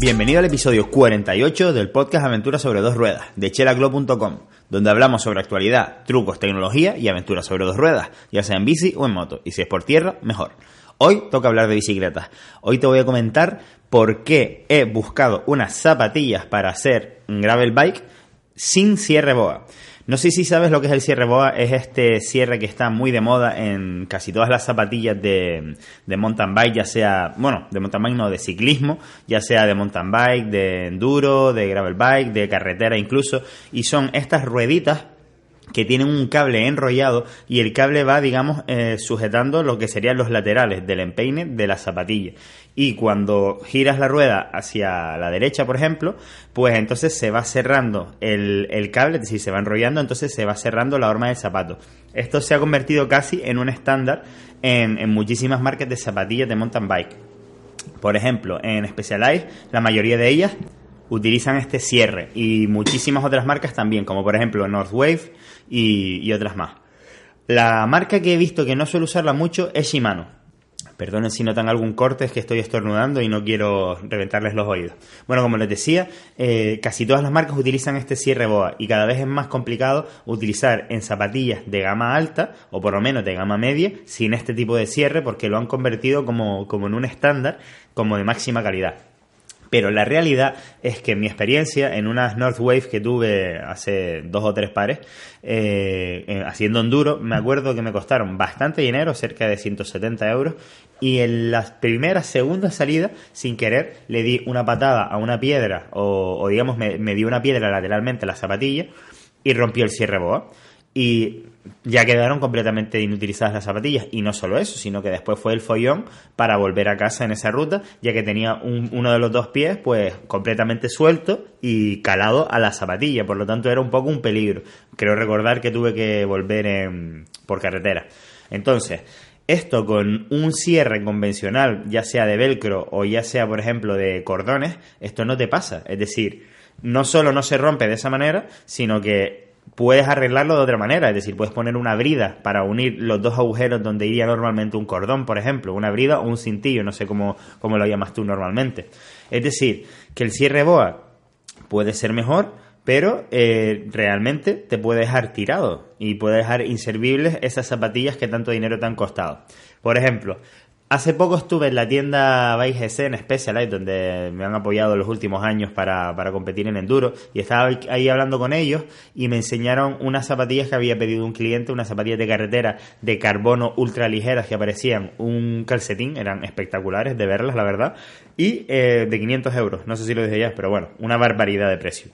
Bienvenido al episodio 48 del podcast Aventuras sobre dos ruedas de chelaglo.com, donde hablamos sobre actualidad, trucos, tecnología y aventuras sobre dos ruedas, ya sea en bici o en moto, y si es por tierra, mejor. Hoy toca hablar de bicicletas. Hoy te voy a comentar por qué he buscado unas zapatillas para hacer un gravel bike sin cierre boa. No sé si sabes lo que es el cierre boa, es este cierre que está muy de moda en casi todas las zapatillas de, de mountain bike, ya sea, bueno, de mountain bike no, de ciclismo, ya sea de mountain bike, de enduro, de gravel bike, de carretera incluso, y son estas rueditas que tienen un cable enrollado y el cable va, digamos, eh, sujetando lo que serían los laterales del empeine de la zapatilla. Y cuando giras la rueda hacia la derecha, por ejemplo, pues entonces se va cerrando el, cable, es decir, se va enrollando, entonces se va cerrando la horma del zapato. Esto se ha convertido casi en un estándar en, en muchísimas marcas de zapatillas de mountain bike. Por ejemplo, en Specialized, la mayoría de ellas utilizan este cierre y muchísimas otras marcas también, como por ejemplo Northwave y, y otras más. La marca que he visto que no suele usarla mucho es Shimano. Perdonen si notan algún corte, es que estoy estornudando y no quiero reventarles los oídos. Bueno, como les decía, eh, casi todas las marcas utilizan este cierre boa y cada vez es más complicado utilizar en zapatillas de gama alta o por lo menos de gama media sin este tipo de cierre porque lo han convertido como, como en un estándar como de máxima calidad. Pero la realidad es que mi experiencia en unas Northwave que tuve hace dos o tres pares, eh, haciendo enduro, me acuerdo que me costaron bastante dinero, cerca de 170 euros, y en las primeras, segundas salidas, sin querer, le di una patada a una piedra, o, o digamos, me, me di una piedra lateralmente a la zapatilla, y rompió el cierre boa y ya quedaron completamente inutilizadas las zapatillas. Y no solo eso, sino que después fue el follón para volver a casa en esa ruta, ya que tenía un, uno de los dos pies pues completamente suelto y calado a la zapatilla. Por lo tanto era un poco un peligro. Creo recordar que tuve que volver en, por carretera. Entonces, esto con un cierre convencional, ya sea de velcro o ya sea, por ejemplo, de cordones, esto no te pasa. Es decir, no solo no se rompe de esa manera, sino que puedes arreglarlo de otra manera, es decir, puedes poner una brida para unir los dos agujeros donde iría normalmente un cordón, por ejemplo, una brida o un cintillo, no sé cómo, cómo lo llamas tú normalmente. Es decir, que el cierre boa puede ser mejor, pero eh, realmente te puede dejar tirado y puede dejar inservibles esas zapatillas que tanto dinero te han costado. Por ejemplo, Hace poco estuve en la tienda Bike GC en Specialized, donde me han apoyado los últimos años para, para, competir en enduro, y estaba ahí hablando con ellos y me enseñaron unas zapatillas que había pedido un cliente, unas zapatillas de carretera de carbono ultra ligeras que aparecían un calcetín, eran espectaculares de verlas, la verdad, y eh, de 500 euros, no sé si lo dije ya, pero bueno, una barbaridad de precio.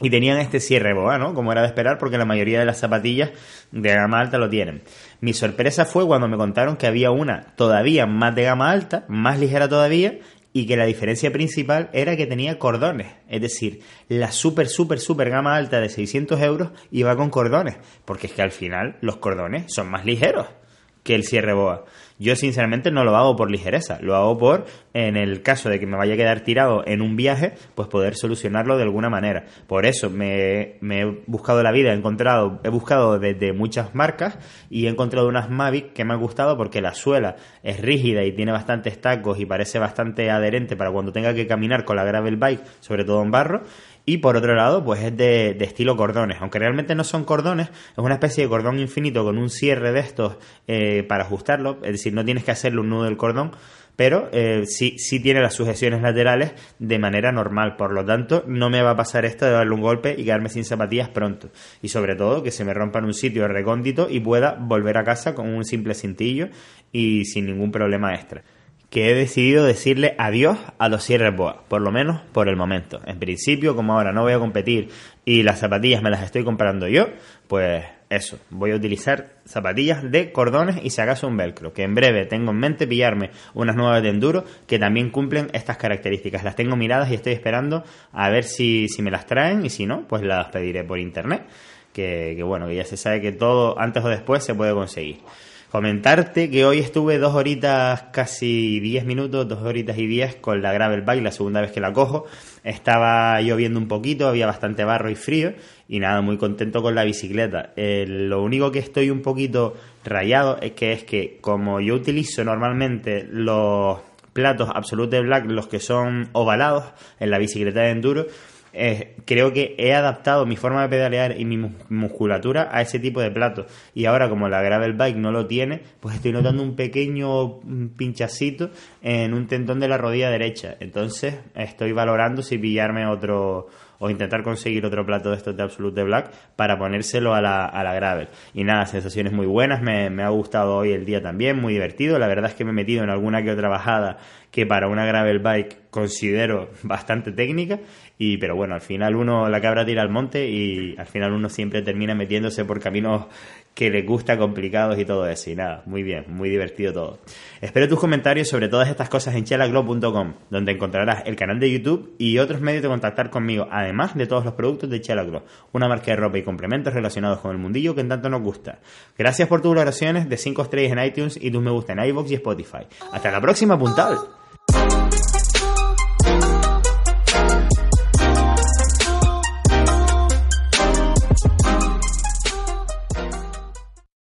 Y tenían este cierre boa, ¿no? Como era de esperar, porque la mayoría de las zapatillas de gama alta lo tienen. Mi sorpresa fue cuando me contaron que había una todavía más de gama alta, más ligera todavía, y que la diferencia principal era que tenía cordones. Es decir, la super, super, super gama alta de 600 euros iba con cordones. Porque es que al final los cordones son más ligeros que el cierre boa. Yo sinceramente no lo hago por ligereza, lo hago por, en el caso de que me vaya a quedar tirado en un viaje, pues poder solucionarlo de alguna manera. Por eso me, he buscado la vida, he encontrado, he buscado desde muchas marcas y he encontrado unas Mavic que me han gustado porque la suela es rígida y tiene bastantes tacos y parece bastante adherente para cuando tenga que caminar con la gravel bike, sobre todo en barro. Y por otro lado, pues es de, estilo cordones. Aunque realmente no son cordones, es una especie de cordón infinito con un cierre de estos eh, para ajustarlo. Es decir, no tienes que hacerle un nudo del cordón, pero eh, sí, sí tiene las sujeciones laterales de manera normal. Por lo tanto, no me va a pasar esto de darle un golpe y quedarme sin zapatillas pronto. Y sobre todo, que se me rompa en un sitio recóndito y pueda volver a casa con un simple cintillo y sin ningún problema extra. Que he decidido decirle adiós a los cierres boa, por lo menos por el momento. En principio, como ahora no voy a competir y las zapatillas me las estoy comprando yo, pues eso, voy a utilizar zapatillas de cordones y si acaso un velcro, que en breve tengo en mente pillarme unas nuevas de enduro que también cumplen estas características. Las tengo miradas y estoy esperando a ver si, si me las traen y si no, pues las pediré por internet. Que, que bueno, que ya se sabe que todo antes o después se puede conseguir. Comentarte que hoy estuve dos horitas, casi diez minutos, dos horitas y diez con la gravel bike, la segunda vez que la cojo. Estaba lloviendo un poquito, había bastante barro y frío y nada, muy contento con la bicicleta. Lo único que estoy un poquito rayado es que es que como yo utilizo normalmente los platos Absolute Black, los que son ovalados en la bicicleta de enduro, creo que he adaptado mi forma de pedalear y mi musculatura a ese tipo de plato. Y ahora, como la gravel bike no lo tiene, pues estoy notando un pequeño pinchacito en un tendón de la rodilla derecha. Entonces, estoy valorando si pillarme otro o intentar conseguir otro plato de estos de Absolute Black para ponérselo a la, a la gravel. Y nada, sensaciones muy buenas, me, me, ha gustado hoy el día también, muy divertido. La verdad es que me he metido en alguna que otra bajada que para una gravel bike considero bastante técnica y pero bueno al final uno la cabra tira al monte y al final uno siempre termina metiéndose por caminos que le gusta complicados y todo eso. Y nada muy bien muy divertido todo. Espero tus comentarios sobre todas estas cosas en chelaglow.com donde encontrarás el canal de YouTube y otros medios de contactar conmigo además de todos los productos de Chelaglow una marca de ropa y complementos relacionados con el mundillo que en tanto nos gusta. Gracias por tus valoraciones de 5 estrellas en iTunes y tus me gusta en iVoox y Spotify. Hasta la próxima puntal